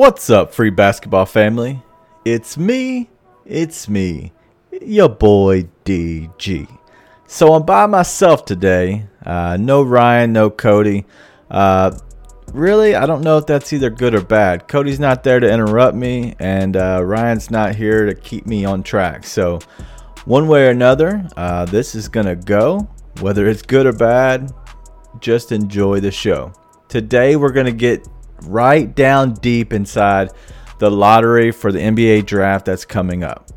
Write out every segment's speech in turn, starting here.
What's up, free basketball family? It's me, it's me, your boy DG. So I'm by myself today. Uh, no Ryan, no Cody. Uh, really, I don't know if that's either good or bad. Cody's not there to interrupt me, and uh, Ryan's not here to keep me on track. So, one way or another, uh, this is going to go. Whether it's good or bad, just enjoy the show. Today, we're going to get right down deep inside the lottery for the NBA draft that's coming up.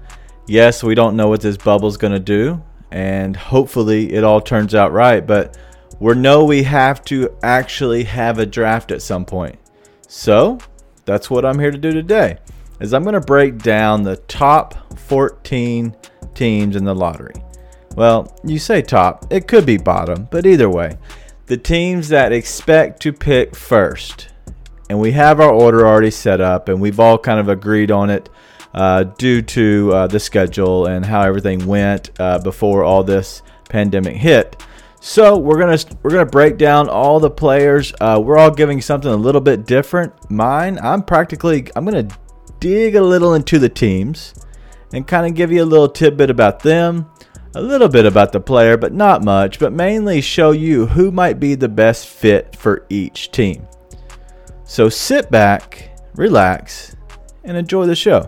Yes, we don't know what this bubble's going to do, and hopefully it all turns out right, but we know we have to actually have a draft at some point. So, that's what I'm here to do today. Is I'm going to break down the top 14 teams in the lottery. Well, you say top, it could be bottom, but either way, the teams that expect to pick first and we have our order already set up, and we've all kind of agreed on it uh, due to uh, the schedule and how everything went uh, before all this pandemic hit. So we're gonna we're gonna break down all the players. Uh, we're all giving something a little bit different. Mine, I'm practically I'm gonna dig a little into the teams and kind of give you a little tidbit about them, a little bit about the player, but not much. But mainly show you who might be the best fit for each team. So sit back, relax, and enjoy the show.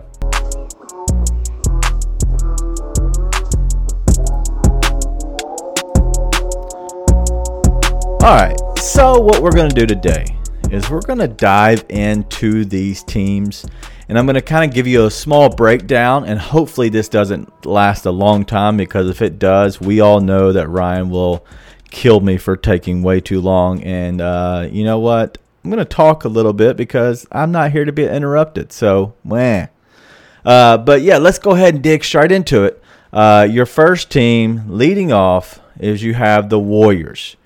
All right, so what we're going to do today is we're going to dive into these teams and I'm going to kind of give you a small breakdown and hopefully this doesn't last a long time because if it does, we all know that Ryan will kill me for taking way too long and uh, you know what? I'm going to talk a little bit because I'm not here to be interrupted. So, meh. Uh, but yeah, let's go ahead and dig straight into it. Uh, your first team leading off is you have the Warriors.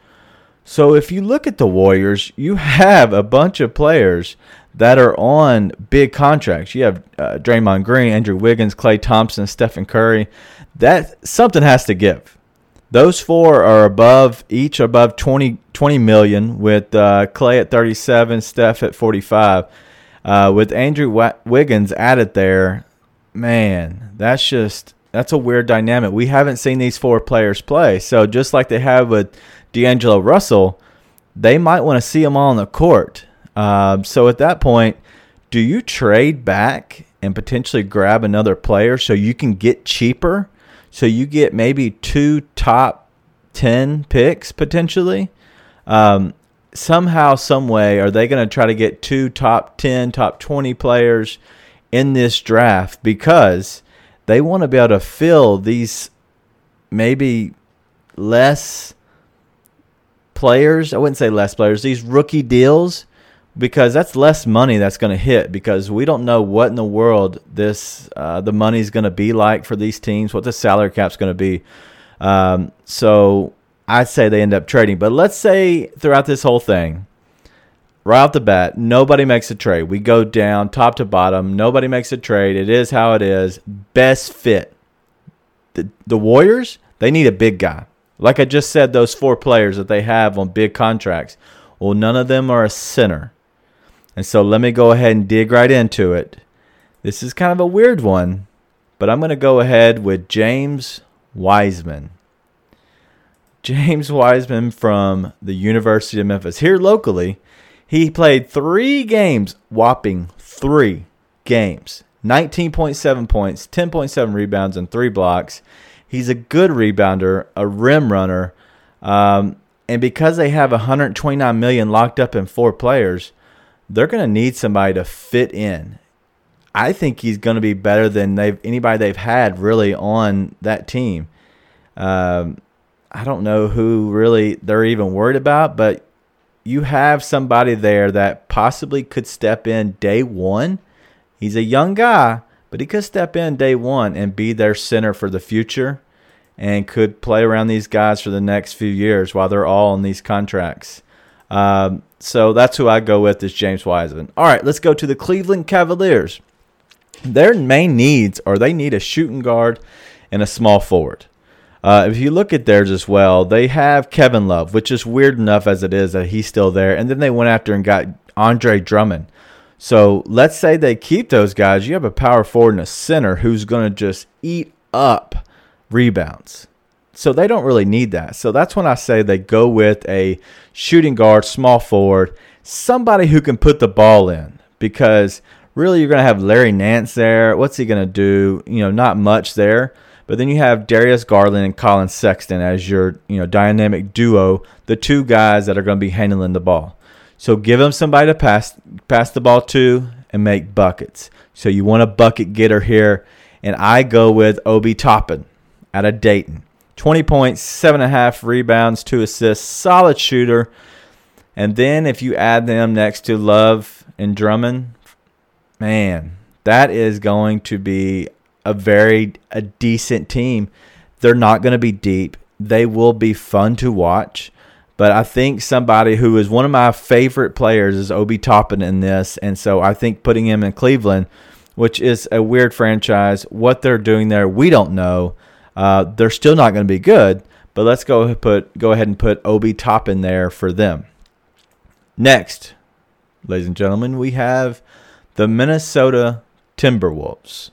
So if you look at the Warriors, you have a bunch of players that are on big contracts. You have uh, Draymond Green, Andrew Wiggins, Klay Thompson, Stephen Curry. That something has to give. Those four are above each above 20, 20 million with uh, Klay at 37, Steph at 45. Uh, with Andrew Wiggins added there, man, that's just that's a weird dynamic. We haven't seen these four players play. So just like they have with D'Angelo Russell, they might want to see them all on the court. Uh, so at that point, do you trade back and potentially grab another player so you can get cheaper? So you get maybe two top 10 picks potentially. Um, somehow, some way, are they going to try to get two top 10, top 20 players in this draft because they want to be able to fill these maybe less players. I wouldn't say less players, these rookie deals because that's less money that's going to hit because we don't know what in the world this uh, the money's going to be like for these teams, what the salary cap's going to be. Um, so I'd say they end up trading. But let's say throughout this whole thing, right off the bat, nobody makes a trade. We go down top to bottom. Nobody makes a trade. It is how it is. Best fit. The, the Warriors, they need a big guy. Like I just said, those four players that they have on big contracts. Well, none of them are a center. And so let me go ahead and dig right into it. This is kind of a weird one, but I'm going to go ahead with James Wiseman. James Wiseman from the University of Memphis. Here locally, he played three games, whopping three games. 19.7 points, 10.7 rebounds, and three blocks. He's a good rebounder, a rim runner. Um, and because they have 129 million locked up in four players, they're going to need somebody to fit in. I think he's going to be better than they've anybody they've had really on that team. Um, I don't know who really they're even worried about, but you have somebody there that possibly could step in day one. He's a young guy, but he could step in day one and be their center for the future and could play around these guys for the next few years while they're all on these contracts. Um, so that's who I go with is James Wiseman. All right, let's go to the Cleveland Cavaliers. Their main needs are they need a shooting guard and a small forward. Uh, if you look at theirs as well, they have Kevin Love, which is weird enough as it is that he's still there. And then they went after and got Andre Drummond. So let's say they keep those guys. You have a power forward and a center who's going to just eat up rebounds. So they don't really need that. So that's when I say they go with a shooting guard, small forward, somebody who can put the ball in because really you're going to have Larry Nance there. What's he going to do? You know, not much there. But then you have Darius Garland and Collin Sexton as your, you know, dynamic duo, the two guys that are going to be handling the ball. So give them somebody to pass pass the ball to and make buckets. So you want a bucket getter here, and I go with Obi Toppin out of Dayton. 20 points, seven and a half rebounds, two assists, solid shooter. And then if you add them next to Love and Drummond, man, that is going to be a very a decent team. They're not going to be deep. They will be fun to watch. But I think somebody who is one of my favorite players is Obi Toppin in this. And so I think putting him in Cleveland, which is a weird franchise, what they're doing there, we don't know. Uh, they're still not going to be good, but let's go put go ahead and put Obi Toppin there for them. Next, ladies and gentlemen, we have the Minnesota Timberwolves.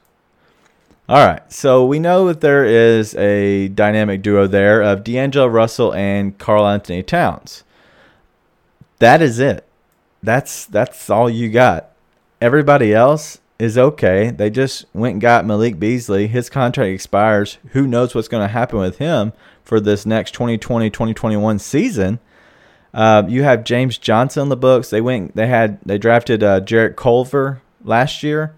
All right, so we know that there is a dynamic duo there of D'Angelo Russell and Karl-Anthony Towns. That is it. That's that's all you got. Everybody else is okay. They just went and got Malik Beasley. His contract expires. Who knows what's going to happen with him for this next 2020-2021 season? Uh, you have James Johnson in the books. They went. They had. They drafted uh, Jarrett Culver last year.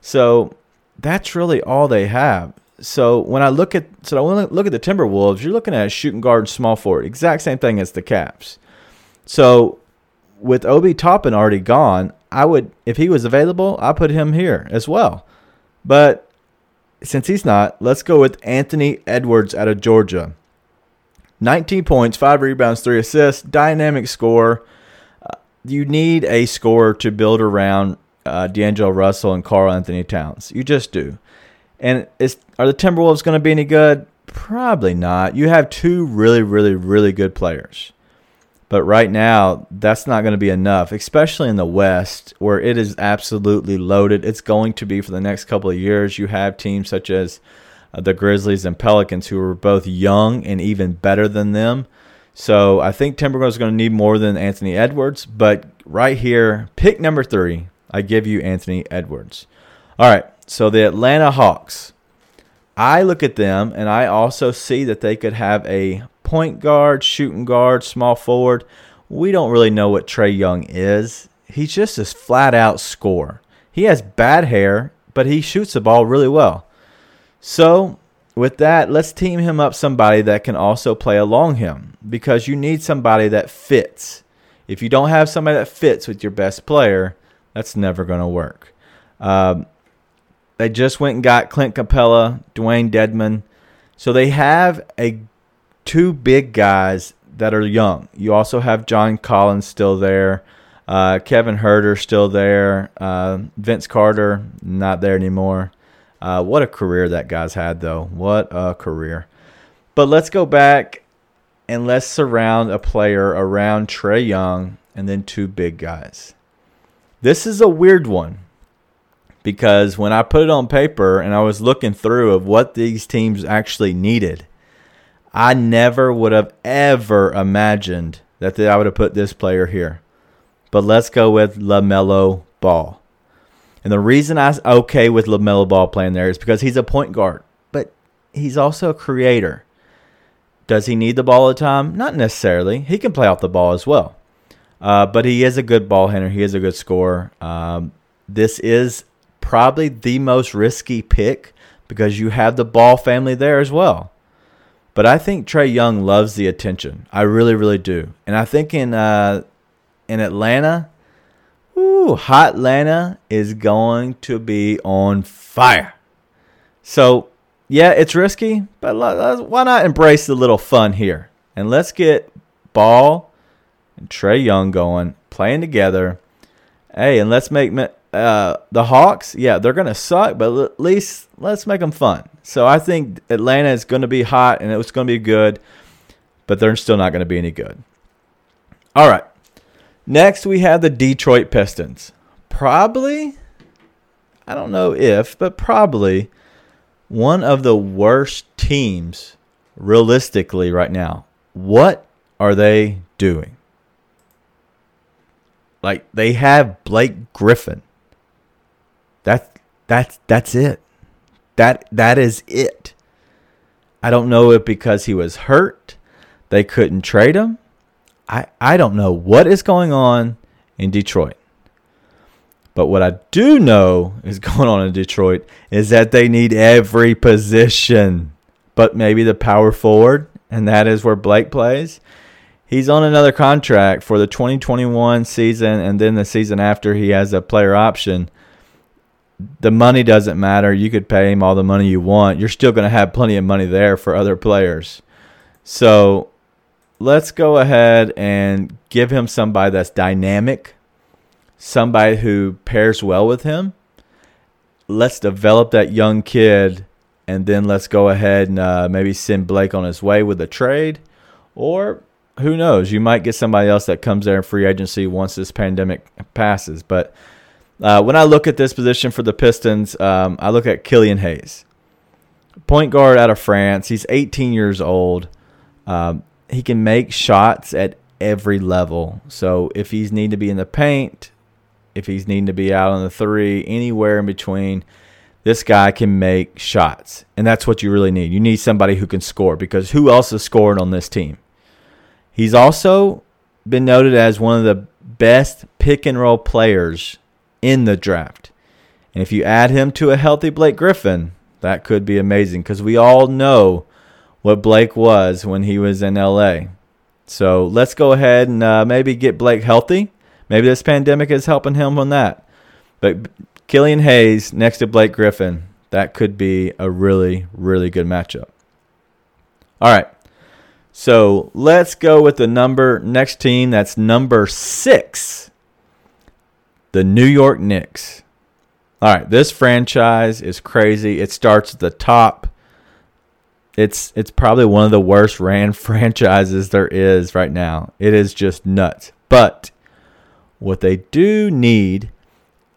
So that's really all they have. So when I look at so when I look at the Timberwolves, you're looking at shooting guard, small forward, exact same thing as the Caps. So with Obi Toppin already gone, I would if he was available, I put him here as well. But since he's not, let's go with Anthony Edwards out of Georgia. 19 points, 5 rebounds, 3 assists, dynamic score. Uh, you need a scorer to build around uh, D'Angelo Russell and Karl-Anthony Towns. You just do. And is are the Timberwolves going to be any good? Probably not. You have two really, really, really good players. But right now, that's not going to be enough, especially in the West, where it is absolutely loaded. It's going to be for the next couple of years. You have teams such as uh, the Grizzlies and Pelicans, who are both young and even better than them. So I think Timberwolves is going to need more than Anthony Edwards. But right here, pick number three, I give you Anthony Edwards. All right, so the Atlanta Hawks. I look at them and I also see that they could have a point guard, shooting guard, small forward. We don't really know what Trae Young is. He's just a flat out scorer. He has bad hair, but he shoots the ball really well. So, with that, let's team him up somebody that can also play along him because you need somebody that fits. If you don't have somebody that fits with your best player, that's never going to work. Um, they just went and got Clint Capela, Dewayne Dedmon. So they have a two big guys that are young. You also have John Collins still there. Uh, Kevin Huerter still there. Uh, Vince Carter not there anymore. Uh, what a career that guy's had, though. What a career. But let's go back and let's surround a player around Trae Young and then two big guys. This is a weird one because when I put it on paper and I was looking through of what these teams actually needed, I never would have ever imagined that I would have put this player here. But let's go with LaMelo Ball. And the reason I'm okay with LaMelo Ball playing there is because he's a point guard, but he's also a creator. Does he need the ball all the time? Not necessarily. He can play off the ball as well. Uh, but he is a good ball handler. He is a good scorer. Um, this is probably the most risky pick because you have the ball family there as well. But I think Trae Young loves the attention. I really, really do. And I think in uh, in Atlanta, ooh, hot Atlanta is going to be on fire. So yeah, it's risky, but why not embrace the little fun here and let's get Ball and Trae Young going, playing together. Hey, and let's make uh, the Hawks. Yeah, they're gonna suck, but at least let's make them fun. So I think Atlanta is going to be hot and it's going to be good, but they're still not going to be any good. All right. Next, we have the Detroit Pistons. probably, I don't know if, but probably one of the worst teams realistically right now. What are they doing? Like they have Blake Griffin. That that's that's it. That that is it. I don't know if because he was hurt, they couldn't trade him. I I don't know what is going on in Detroit. But what I do know is going on in Detroit is that they need every position, but maybe the power forward, and that is where Blake plays. He's on another contract for the 2021 season, and then the season after, he has a player option. The money doesn't matter. You could pay him all the money you want. You're still going to have plenty of money there for other players. So let's go ahead and give him somebody that's dynamic, somebody who pairs well with him. Let's develop that young kid, and then let's go ahead and uh, maybe send Blake on his way with a trade, or who knows? You might get somebody else that comes there in free agency once this pandemic passes. But uh, when I look at this position for the Pistons, um, I look at Killian Hayes, point guard out of France. He's 18 years old. Um, he can make shots at every level. So if he's need to be in the paint, if he's needing to be out on the three, anywhere in between, this guy can make shots. And that's what you really need. You need somebody who can score because who else is scoring on this team? He's also been noted as one of the best pick and roll players in the draft. And if you add him to a healthy Blake Griffin, that could be amazing because we all know what Blake was when he was in LA. So let's go ahead and uh, maybe get Blake healthy. Maybe this pandemic is helping him on that. But Killian Hayes next to Blake Griffin, that could be a really, really good matchup. All right. So let's go with the number next team. That's number six, the New York Knicks. All right, this franchise is crazy. It starts at the top. It's it's probably one of the worst ran franchises there is right now. It is just nuts. But what they do need,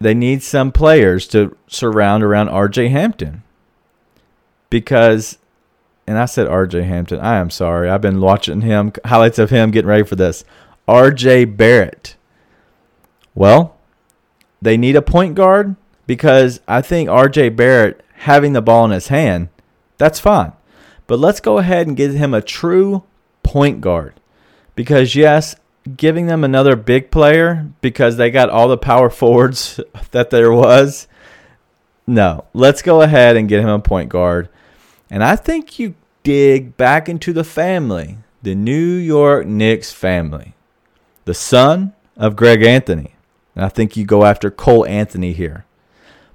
they need some players to surround around RJ Hampton. Because and I said RJ Hampton. I am sorry. I've been watching him, highlights of him getting ready for this. RJ Barrett. Well, they need a point guard because I think RJ Barrett having the ball in his hand, that's fine. But let's go ahead and give him a true point guard. Because, yes, giving them another big player because they got all the power forwards that there was. No, let's go ahead and get him a point guard and I think you dig back into the family, the New York Knicks family, the son of Greg Anthony. And I think you go after Cole Anthony here.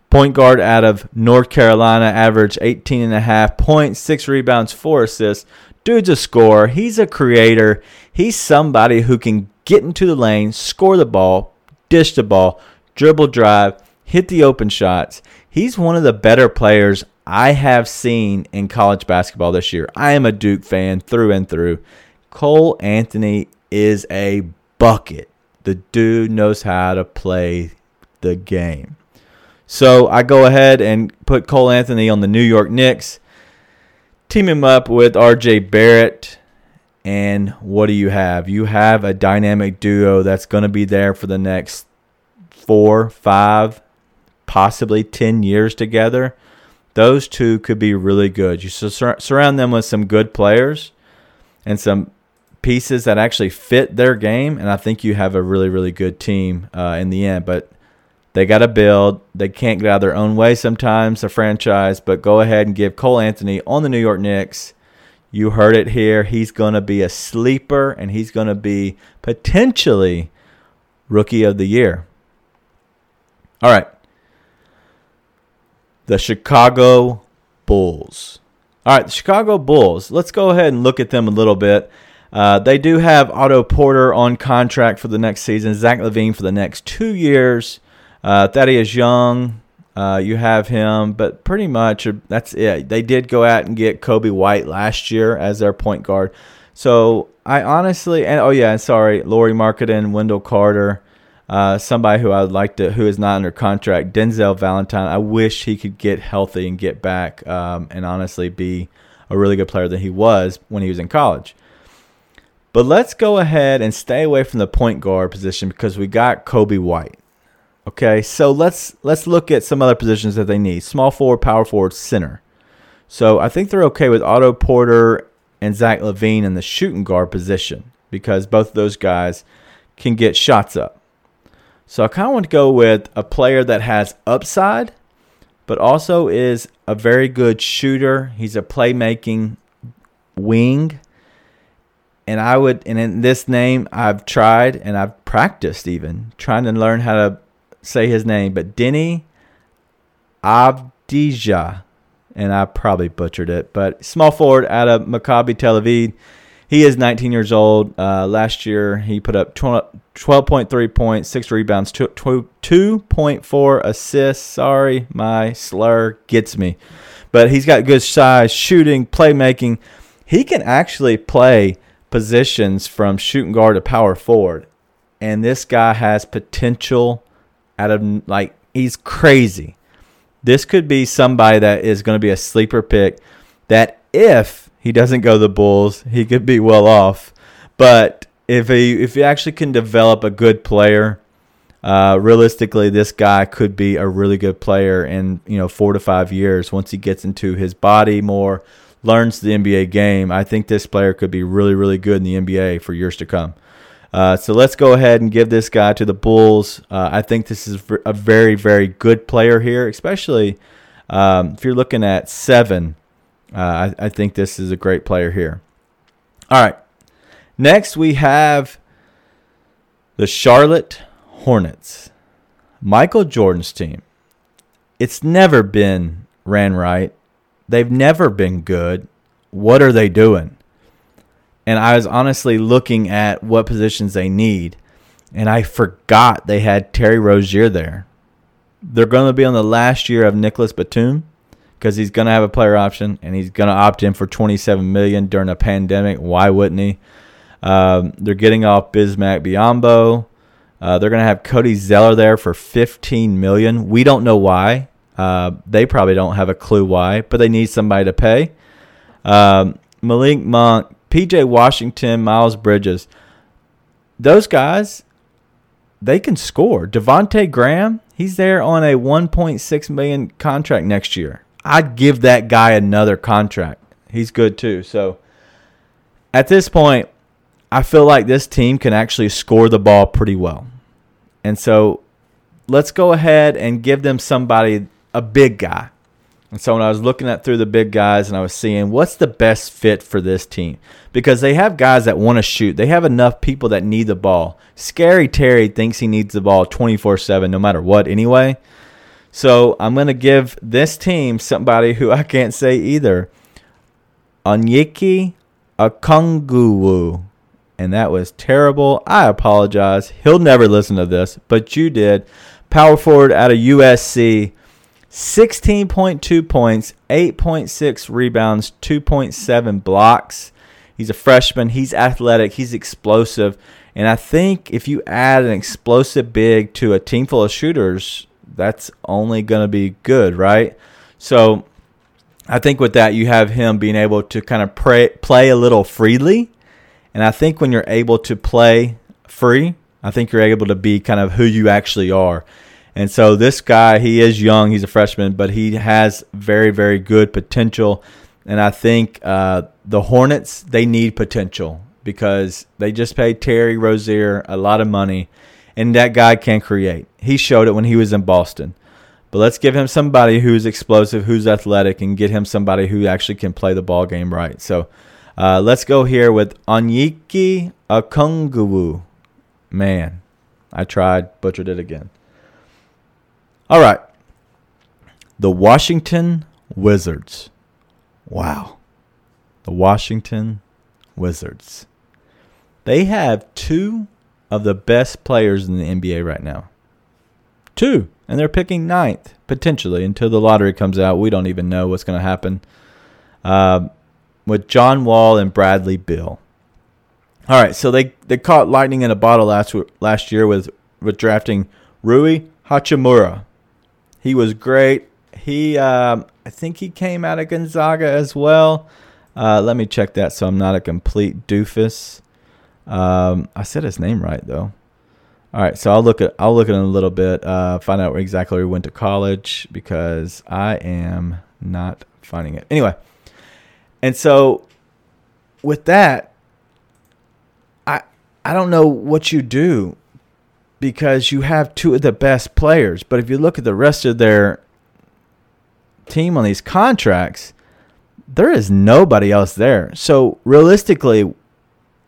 Point guard out of North Carolina, average 18 and a half points, six rebounds, four assists. Dude's a scorer. He's a creator. He's somebody who can get into the lane, score the ball, dish the ball, dribble drive, hit the open shots. He's one of the better players I have seen in college basketball this year. I am a Duke fan through and through. Cole Anthony is a bucket. The dude knows how to play the game. So I go ahead and put Cole Anthony on the New York Knicks, team him up with RJ Barrett. And what do you have? You have a dynamic duo that's going to be there for the next four, five, possibly 10 years together those two could be really good. You sur- surround them with some good players and some pieces that actually fit their game, and I think you have a really, really good team uh, in the end. But they got to build. They can't get out of their own way sometimes, the franchise. But go ahead and give Cole Anthony on the New York Knicks. You heard it here. He's going to be a sleeper, and he's going to be potentially rookie of the year. All right the Chicago Bulls. All right, the Chicago Bulls. Let's go ahead and look at them a little bit. Uh, they do have Otto Porter on contract for the next season, Zach LaVine for the next two years. Uh, Thaddeus Young, uh, you have him, but pretty much uh, that's it. They did go out and get Coby White last year as their point guard. So I honestly, and oh yeah, sorry, Lauri Markkanen, Wendell Carter. Uh, somebody who I would like to, who is not under contract, Denzel Valentine. I wish he could get healthy and get back, um, and honestly be a really good player that he was when he was in college. But let's go ahead and stay away from the point guard position because we got Coby White. Okay, so let's let's look at some other positions that they need: small forward, power forward, center. So I think they're okay with Otto Porter and Zach LaVine in the shooting guard position because both of those guys can get shots up. So I kind of want to go with a player that has upside, but also is a very good shooter. He's a playmaking wing. And I would, and in this name, I've tried and I've practiced even trying to learn how to say his name, but Deni Avdija, and I probably butchered it, but small forward out of Maccabi Tel Aviv. He is 19 years old. Uh, last year, he put up 12.3 points, six rebounds, 2.4 assists. Sorry, my slur gets me. But he's got good size, shooting, playmaking. He can actually play positions from shooting guard to power forward. And this guy has potential out of like he's crazy. This could be somebody that is going to be a sleeper pick that if he doesn't go the Bulls, he could be well off. But if he if he actually can develop a good player, uh, realistically, this guy could be a really good player in you know four to five years once he gets into his body more, learns the NBA game. I think this player could be really really good in the NBA for years to come. Uh, so let's go ahead and give this guy to the Bulls. Uh, I think this is a very, very good player here, especially um, if you're looking at seven. Uh, I, I, think this is a great player here. All right. Next, we have the Charlotte Hornets. Michael Jordan's team. It's never been ran right. They've never been good. What are they doing? and I was honestly looking at what positions they need, and I forgot they had Terry Rozier there. They're going to be on the last year of Nicholas Batum because he's going to have a player option and he's going to opt in for 27 million during a pandemic. Why wouldn't he? Um, they're getting off Bismack Biyombo. Uh, they're going to have Cody Zeller there for 15 million. We don't know why. Uh, they probably don't have a clue why, but they need somebody to pay. Um, Malik Monk, PJ Washington, Miles Bridges, those guys, they can score. Devonte Graham, he's there on a 1.6 million contract next year. I'd give that guy another contract. He's good too. So at this point, I feel like this team can actually score the ball pretty well. And so let's go ahead and give them somebody, a big guy. And so when I was looking at through the big guys and I was seeing what's the best fit for this team because they have guys that want to shoot. They have enough people that need the ball. Scary Terry thinks he needs the ball 24/7 no matter what anyway. So I'm going to give this team somebody who I can't say either. Onyeki Okongwu. And that was terrible. I apologize. He'll never listen to this, but you did. Power forward out of USC 16.2 points, 8.6 rebounds, 2.7 blocks. He's a freshman. He's athletic. He's explosive. And I think if you add an explosive big to a team full of shooters, that's only going to be good, right? So I think with that, you have him being able to kind of pray, play a little freely. And I think when you're able to play free, I think you're able to be kind of who you actually are. And so this guy, he is young. He's a freshman, but he has very, very good potential. And I think uh, the Hornets, they need potential because they just paid Terry Rozier a lot of money, and that guy can create. He showed it when he was in Boston. But let's give him somebody who's explosive, who's athletic, and get him somebody who actually can play the ball game right. So uh, let's go here with Onyeki Okongwu. Man, I tried, butchered it again. All right. The Washington Wizards. Wow. The Washington Wizards. They have two of the best players in the NBA right now. Two. And they're picking ninth, potentially, until the lottery comes out. We don't even know what's going to happen. Uh, with John Wall and Bradley Beal. All right, so they, they caught lightning in a bottle last last year with with drafting Rui Hachimura. He was great. He, um, I think he came out of Gonzaga as well. Uh, let me check that so I'm not a complete doofus. Um, I said his name right though. All right, so I'll look at I'll look at in a little bit, uh, find out exactly where he went to college because I am not finding it anyway. And so, with that, I I don't know what you do because you have two of the best players, but if you look at the rest of their team on these contracts, there is nobody else there. So realistically,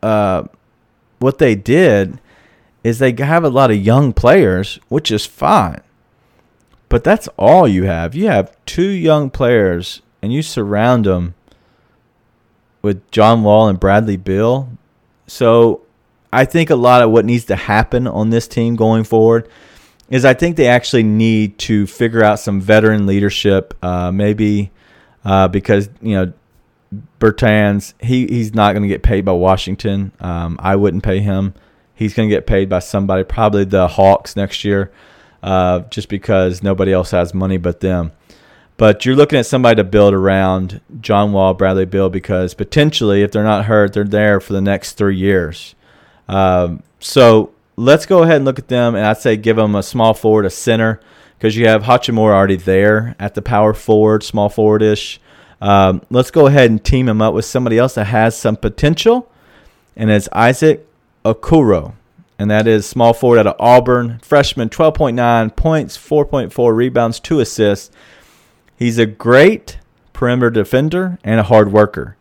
uh, what they did is they have a lot of young players, which is fine. But that's all you have. You have two young players, and you surround them with John Wall and Bradley Beal. So I think a lot of what needs to happen on this team going forward is I think they actually need to figure out some veteran leadership. Uh, maybe uh, because you know Bertans he he's not going to get paid by Washington. Um, I wouldn't pay him. He's going to get paid by somebody, probably the Hawks next year, uh, just because nobody else has money but them. But you're looking at somebody to build around John Wall, Bradley Beal, because potentially, if they're not hurt, they're there for the next three years. Um, so let's go ahead and look at them, and I'd say give them a small forward, a center, because you have Hachimura already there at the power forward, small forward ish. Um, let's go ahead and team him up with somebody else that has some potential, and it's Isaac Okoro, and that is small forward out of Auburn, freshman, 12.9 points, 4.4 rebounds, two assists. He's a great perimeter defender and a hard worker.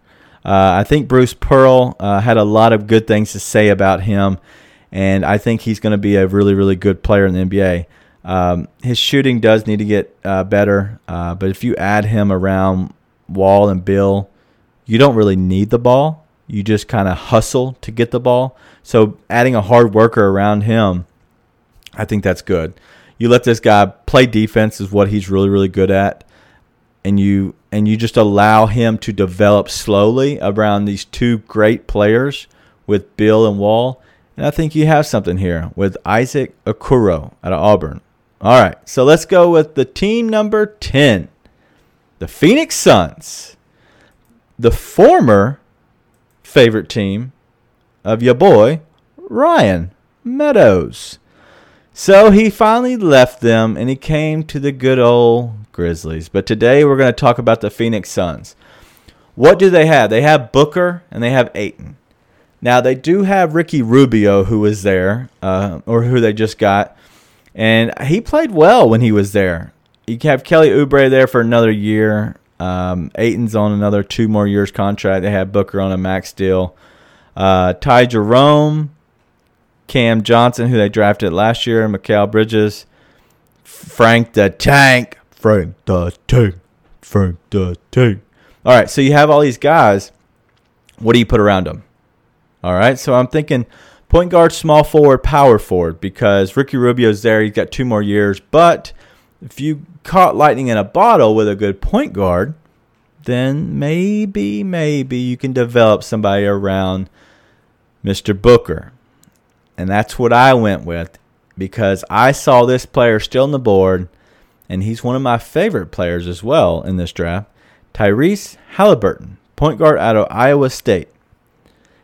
Uh, I think Bruce Pearl uh, had a lot of good things to say about him, and I think he's going to be a really, really good player in the NBA. Um, his shooting does need to get uh, better, uh, but if you add him around Wall and Bill, you don't really need the ball. You just kind of hustle to get the ball. So adding a hard worker around him, I think that's good. You let this guy play defense is what he's really really good at, and you and you just allow him to develop slowly around these two great players with Bill and Wall. And I think you have something here with Isaac Okoro out of Auburn. All right, so let's go with the team number 10, the Phoenix Suns. The former favorite team of your boy, Ryan Meadows. So he finally left them and he came to the good old Grizzlies. But today we're going to talk about the Phoenix Suns. What do they have? They have Booker and they have Ayton. Now they do have Ricky Rubio, who was there, uh, or who they just got, and he played well when he was there. You have Kelly Oubre there for another year. Um, Ayton's on another two more years contract. They have Booker on a max deal. Uh, Ty Jerome, Cam Johnson, who they drafted last year, and Mikal Bridges, Frank the Tank, Frank the Tank, Frank the Tank. All right, so you have all these guys. What do you put around them? All right, so I'm thinking point guard, small forward, power forward, because Ricky Rubio's there. He's got two more years, but if you caught lightning in a bottle with a good point guard, then maybe, maybe you can develop somebody around Mr. Booker. And that's what I went with because I saw this player still on the board, and he's one of my favorite players as well in this draft Tyrese Halliburton, point guard out of Iowa State.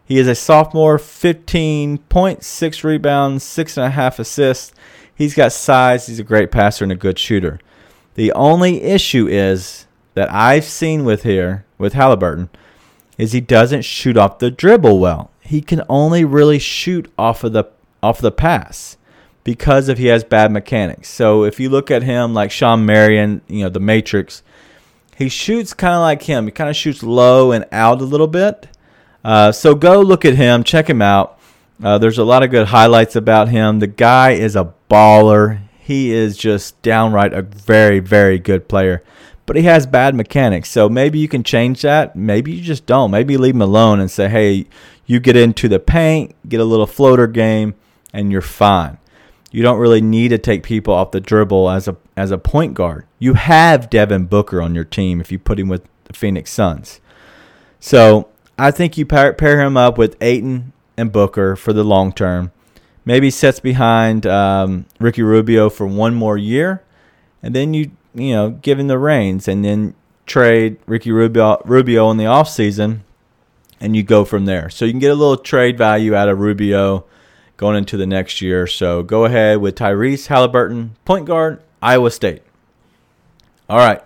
He is a sophomore, 15.6 rebounds, 6.5 assists. He's got size. He's a great passer and a good shooter. The only issue is that I've seen with here with Halliburton is he doesn't shoot off the dribble well. He can only really shoot off of the off the pass because if he has bad mechanics. So if you look at him like Shawn Marion, you know, the Matrix, he shoots kind of like him. He kind of shoots low and out a little bit. Uh, so go look at him, check him out. Uh, there's a lot of good highlights about him. The guy is a baller. He is just downright a very, very good player. But he has bad mechanics. So maybe you can change that. Maybe you just don't. Maybe leave him alone and say, hey, you get into the paint, get a little floater game, and you're fine. You don't really need to take people off the dribble as a as a point guard. You have Devin Booker on your team if you put him with the Phoenix Suns. So I think you pair, pair him up with Ayton and Booker for the long term maybe sets behind um, Ricky Rubio for one more year, and then you you know give him the reins, and then trade Ricky Rubio Rubio in the offseason, and you go from there. So you can get a little trade value out of Rubio going into the next year. So go ahead with Tyrese Halliburton, point guard, Iowa State. All right.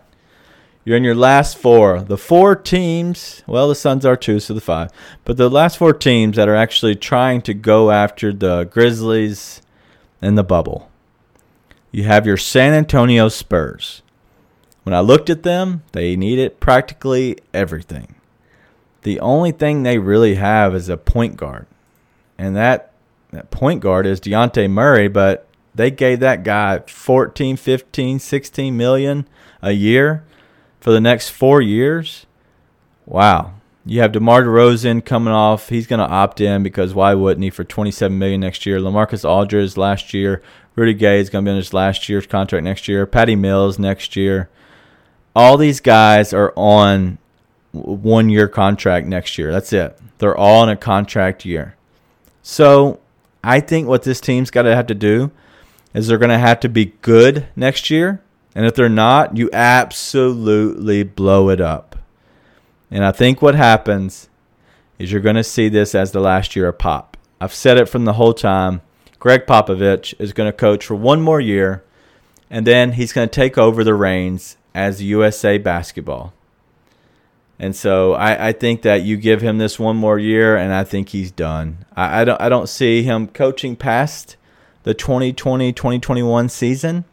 You're in your last four. The four teams, well, the Suns are two, so the five. But the last four teams that are actually trying to go after the Grizzlies and the bubble. You have your San Antonio Spurs. When I looked at them, they needed practically everything. The only thing they really have is a point guard. And that, that point guard is Dejounte Murray, but they gave that guy 14, 15, 16 million a year for the next four years. Wow. You have DeMar DeRozan coming off. He's going to opt in because why wouldn't he for 27 million next year? LaMarcus Aldridge last year. Rudy Gay is going to be on his last year's contract next year. Patty Mills next year. All these guys are on one year contract next year. That's it. They're all in a contract year. So I think what this team's got to have to do is they're going to have to be good next year and if they're not, you absolutely blow it up. And I think what happens is you're going to see this as the last year of Pop. I've said it from the whole time. Gregg Popovich is going to coach for one more year, and then he's going to take over the reins as USA basketball. And so I, I think that you give him this one more year, and I think he's done. I, I don't I don't see him coaching past the 2020 2021 season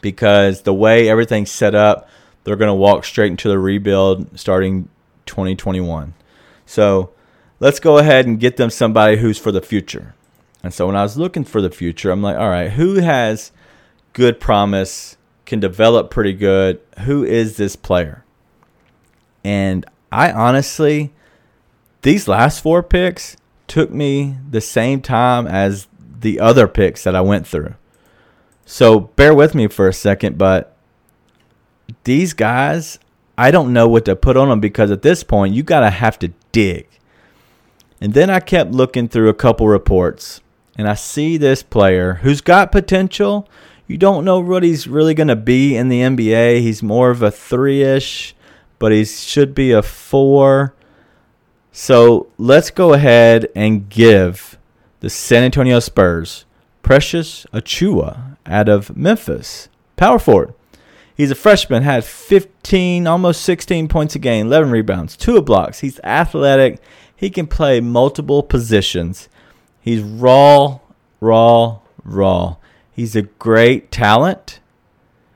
because the way everything's set up, they're going to walk straight into the rebuild starting 2021. So let's go ahead and get them somebody who's for the future. And so when I was looking for the future, I'm like, all right, who has good promise, can develop pretty good? Who is this player? And I honestly, these last four picks took me the same time as the other picks that I went through. So bear with me for a second, but these guys, I don't know what to put on them because at this point, you got to have to dig. And then I kept looking through a couple reports, and I see this player who's got potential. You don't know what he's really going to be in the NBA. He's more of a three ish, but he should be a four. So let's go ahead and give the San Antonio Spurs Precious Achiuwa out of Memphis. Power forward. He's a freshman, had 15, almost 16 points a game, 11 rebounds, two blocks. He's athletic. He can play multiple positions. He's raw, raw, raw. He's a great talent.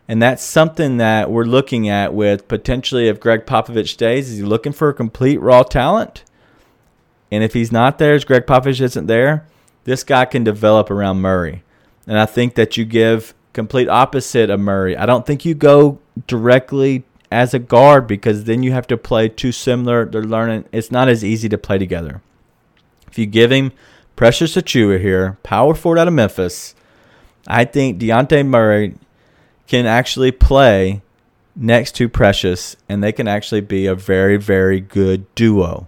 And that's something that we're looking at with potentially if Gregg Popovich stays. Is he looking for a complete raw talent? And if he's not there, as Gregg Popovich isn't there, this guy can develop around Murray. And I think that you give complete opposite of Murray. I don't think you go directly as a guard because then you have to play too similar. They're learning it's not as easy to play together. If you give him Precious Achiuwa here, power forward out of Memphis, I think Dejounte Murray can actually play next to Precious and they can actually be a very, very good duo.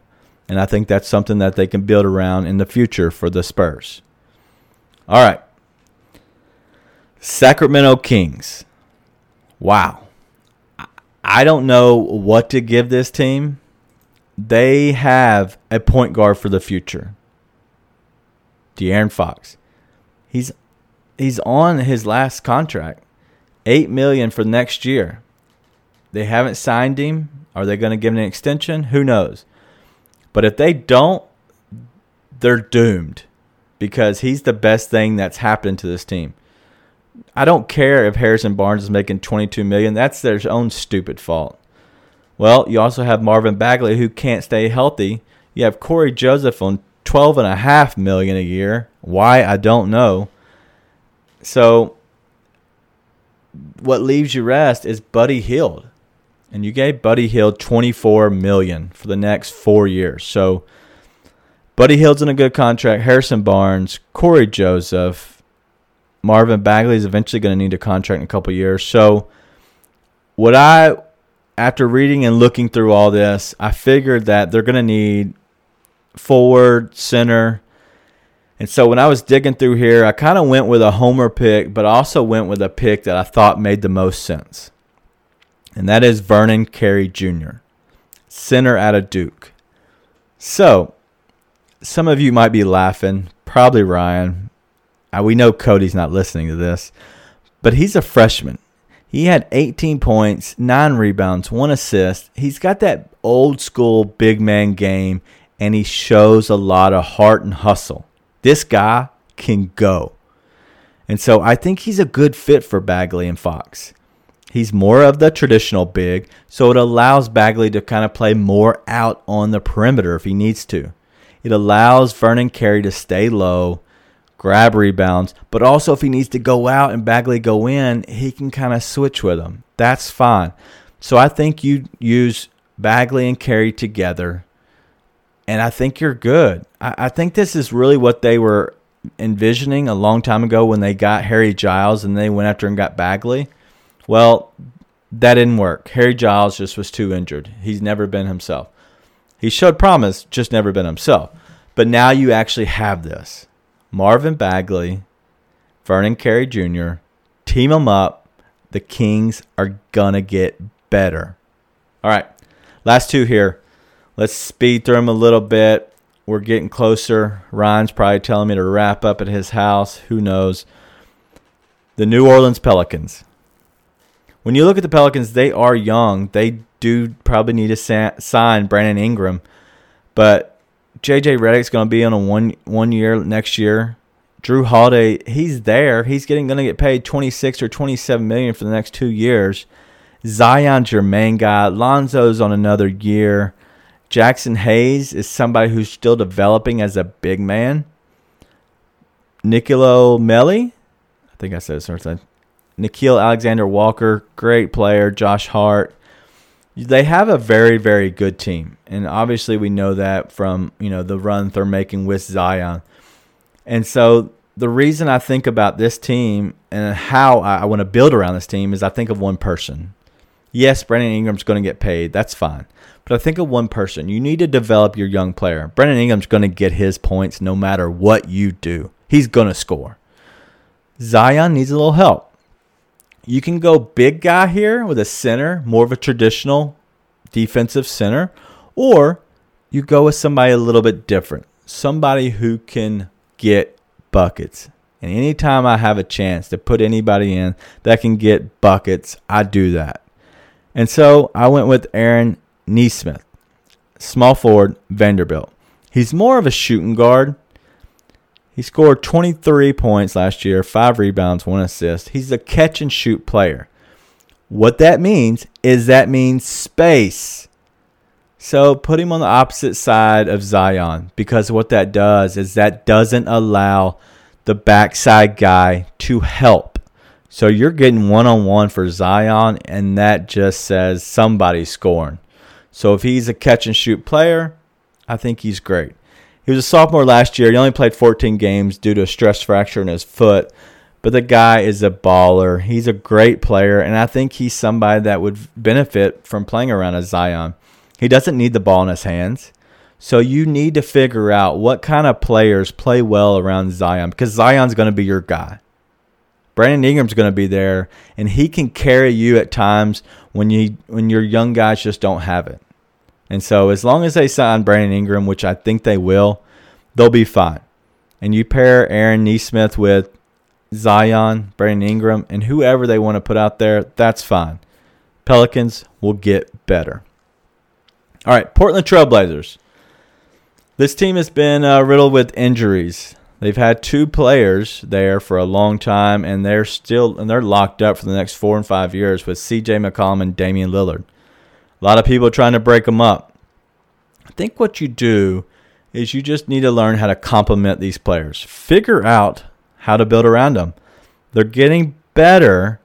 And I think that's something that they can build around in the future for the Spurs. All right. Sacramento Kings. Wow. I don't know what to give this team. They have a point guard for the future. De'Aaron Fox. He's he's on his last contract. 8 million for next year. They haven't signed him. Are they going to give him an extension? Who knows? But if they don't, they're doomed because he's the best thing that's happened to this team. I don't care if Harrison Barnes is making 22 million. That's their own stupid fault. Well, you also have Marvin Bagley who can't stay healthy. You have Cory Joseph on 12 and a half million a year. Why I don't know. So what leaves you rest is Buddy Hield and you gave Buddy Hield 24 million for the next 4 years. So Buddy Hield's in a good contract, Harrison Barnes, Cory Joseph, Marvin Bagley is eventually going to need a contract in a couple years. So what I after reading and looking through all this, I figured that they're going to need forward, center, And so when I was digging through here, I kind of went with a homer pick, but also went with a pick that I thought made the most sense. And that is Vernon Carey Jr., center out of Duke. So, some of you might be laughing, probably Ryan. We know Cody's not listening to this, but he's a freshman. He had 18 points, nine rebounds, one assist. He's got that old school big man game, and he shows a lot of heart and hustle. This guy can go. And so I think he's a good fit for Bagley and Fox. He's more of the traditional big, so it allows Bagley to kind of play more out on the perimeter if he needs to. It allows Vernon Carey to stay low, grab rebounds, but also if he needs to go out and Bagley go in, he can kind of switch with him. That's fine. So I think you use Bagley and Carey together and I think you're good. I, I think this is really what they were envisioning a long time ago when they got Harry Giles and they went after and got Bagley. Well, that didn't work. Harry Giles just was too injured. He's never been himself. He showed promise, just never been himself. But now you actually have this. Marvin Bagley, Vernon Carey Jr., team them up. The Kings are going to get better. All right, last two here. Let's speed through them a little bit. We're getting closer. Ryan's probably telling me to wrap up at his house. Who knows? The New Orleans Pelicans. When you look at the Pelicans, they are young. They do probably need to sign Brandon Ingram, but JJ Redick's going to be on a one one year next year. Jrue Holiday, he's there. He's getting going to get paid 26 or 27 million for the next 2 years. Zion's your main guy. Lonzo's on another year. Jaxson Hayes is somebody who's still developing as a big man. Nicolo Melli, I think I said it something. Nickeil Alexander Walker, great player. Josh Hart. They have a very, very good team. And obviously we know that from, you know, the run they're making with Zion. And so the reason I think about this team and how I want to build around this team is I think of one person. Yes, Brandon Ingram's going to get paid. That's fine. But I think of one person. You need to develop your young player. Brandon Ingram's going to get his points no matter what you do. He's going to score. Zion needs a little help. You can go big guy here with a center, more of a traditional defensive center, or you go with somebody a little bit different. Somebody who can get buckets. And anytime I have a chance to put anybody in that can get buckets, I do that. And so I went with Aaron Nesmith, small forward, Vanderbilt. He's more of a shooting guard. He scored 23 points last year, five rebounds, one assist. He's a catch and shoot player. What that means is that means space. So put him on the opposite side of Zion because what that does is that doesn't allow the backside guy to help. So you're getting one on one for Zion, and that just says somebody's scoring. So if he's a catch and shoot player, I think he's great. He was a sophomore last year. He only played 14 games due to a stress fracture in his foot. But the guy is a baller. He's a great player, and I think he's somebody that would benefit from playing around a Zion. He doesn't need the ball in his hands. So you need to figure out what kind of players play well around Zion because Zion's going to be your guy. Brandon Ingram's going to be there, and he can carry you at times when you when your young guys just don't have it. And so, as long as they sign Brandon Ingram, which I think they will, they'll be fine. And you pair Aaron Nesmith with Zion, Brandon Ingram, and whoever they want to put out there, that's fine. Pelicans will get better. All right, Portland Trailblazers. This team has been uh, riddled with injuries. They've had two players there for a long time, and they're still and they're locked up for the next four and five years with C.J. McCollum and Damian Lillard. A lot of people trying to break them up. I think what you do is you just need to learn how to complement these players. Figure out how to build around them. They're getting better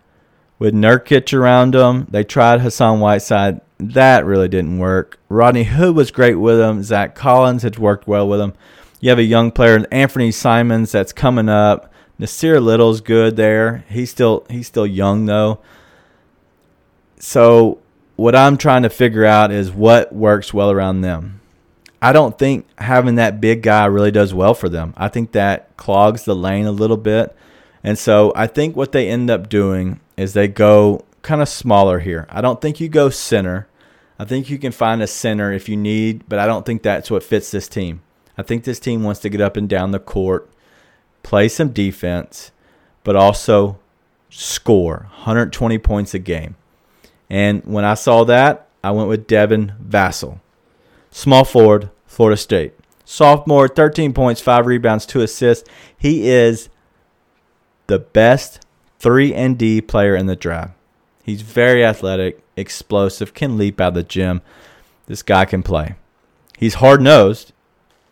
with Nurkic around them. They tried Hassan Whiteside. That really didn't work. Rodney Hood was great with them. Zach Collins had worked well with them. You have a young player, Anthony Simons, that's coming up. Nassir Little's good there. He's still he's still young though. So what I'm trying to figure out is what works well around them. I don't think having that big guy really does well for them. I think that clogs the lane a little bit. And so I think what they end up doing is they go kind of smaller here. I don't think you go center. I think you can find a center if you need, but I don't think that's what fits this team. I think this team wants to get up and down the court, play some defense, but also score 120 points a game. And when I saw that, I went with Devin Vassell, small forward, Florida State. Sophomore, 13 points, 5 rebounds, 2 assists. He is the best 3 and D player in the draft. He's very athletic, explosive, can leap out of the gym. This guy can play. He's hard nosed.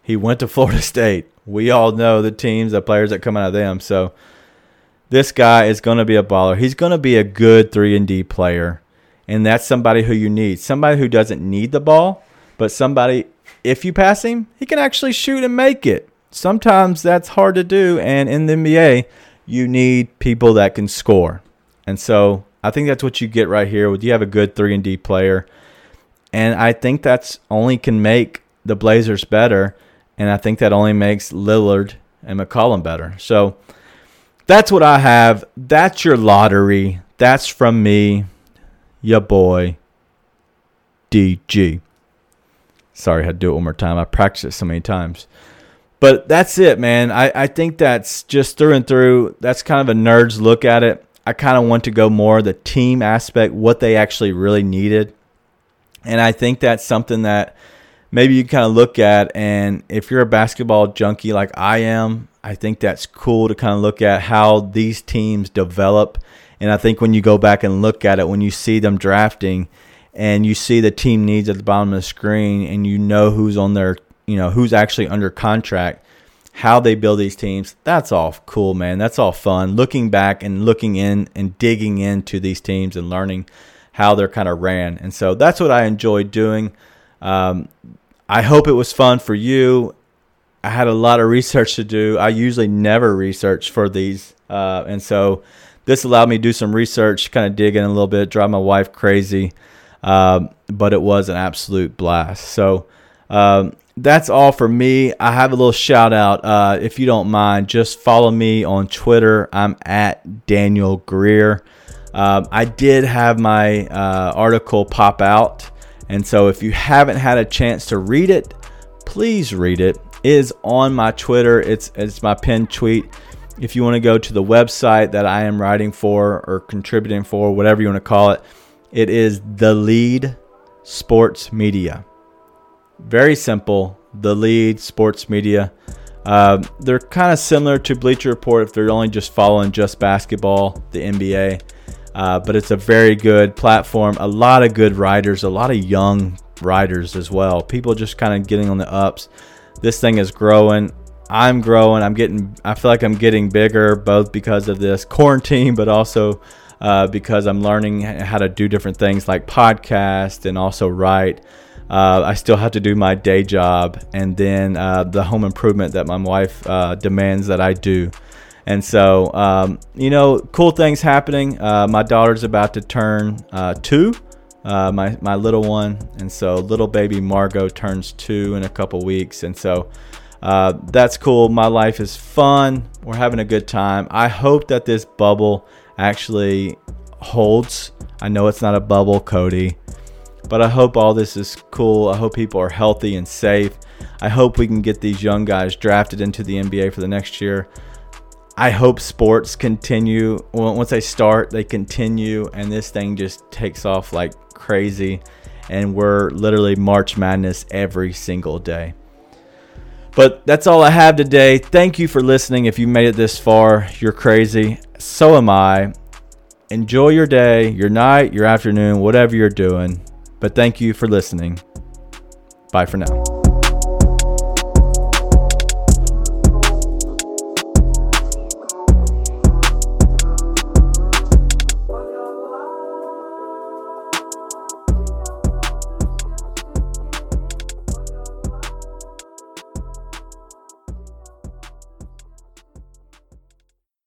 He went to Florida State. We all know the teams, the players that come out of them. So this guy is going to be a baller. He's going to be a good 3 and D player. And that's somebody who you need. Somebody who doesn't need the ball, but somebody if you pass him, he can actually shoot and make it. Sometimes that's hard to do and in the NBA, you need people that can score. And so, I think that's what you get right here. With you have a good 3 and D player. And I think that's only can make the Blazers better and I think that only makes Lillard and McCollum better. So, that's what I have. That's your lottery. That's from me, your boy, DG. Sorry, I had to do it one more time. I practiced it so many times. But that's it, man. I, I think that's just through and through. That's kind of a nerd's look at it. I kind of want to go more the team aspect, what they actually really needed. And I think that's something that maybe you kind of look at. And if you're a basketball junkie like I am, I think that's cool to kind of look at how these teams develop. And I think when you go back and look at it, when you see them drafting and you see the team needs at the bottom of the screen and you know who's on their, you know, who's actually under contract, how they build these teams, that's all cool, man. That's all fun. Looking back and looking in and digging into these teams and learning how they're kind of ran. And so that's what I enjoy doing. Um, I hope it was fun for you. I had a lot of research to do. I usually never research for these, uh, and so this allowed me to do some research, kind of dig in a little bit, drive my wife crazy, um, but it was an absolute blast. So um, that's all for me. I have a little shout out, uh, if you don't mind. Just follow me on Twitter. I'm at Daniel Greer. Um, I did have my uh, article pop out, and so if you haven't had a chance to read it, please read it is on my Twitter. It's it's my pinned tweet. If you want to go to the website that I am writing for or contributing for, whatever you want to call it, it is the lead sports media. Very simple. The lead sports media. Um, they're kind of similar to Bleacher Report if they're only just following just basketball, the NBA. Uh, but it's a very good platform. A lot of good writers, a lot of young writers as well. People just kind of getting on the ups this thing is growing. I'm growing. I'm getting. I feel like I'm getting bigger, both because of this quarantine, but also uh, because I'm learning how to do different things like podcast and also write. Uh, I still have to do my day job and then uh, the home improvement that my wife uh, demands that I do. And so, um, you know, cool things happening. Uh, my daughter's about to turn uh, two uh, my my little one, and so little baby Margot turns two in a couple weeks, and so uh, that's cool. My life is fun. We're having a good time. I hope that this bubble actually holds. I know it's not a bubble, Cody, but I hope all this is cool. I hope people are healthy and safe. I hope we can get these young guys drafted into the NBA for the next year. I hope sports continue. Once they start, they continue, and this thing just takes off like crazy. And we're literally March Madness every single day. But that's all I have today. Thank you for listening. If you made it this far, you're crazy. So am I. Enjoy your day, your night, your afternoon, whatever you're doing. But thank you for listening. Bye for now.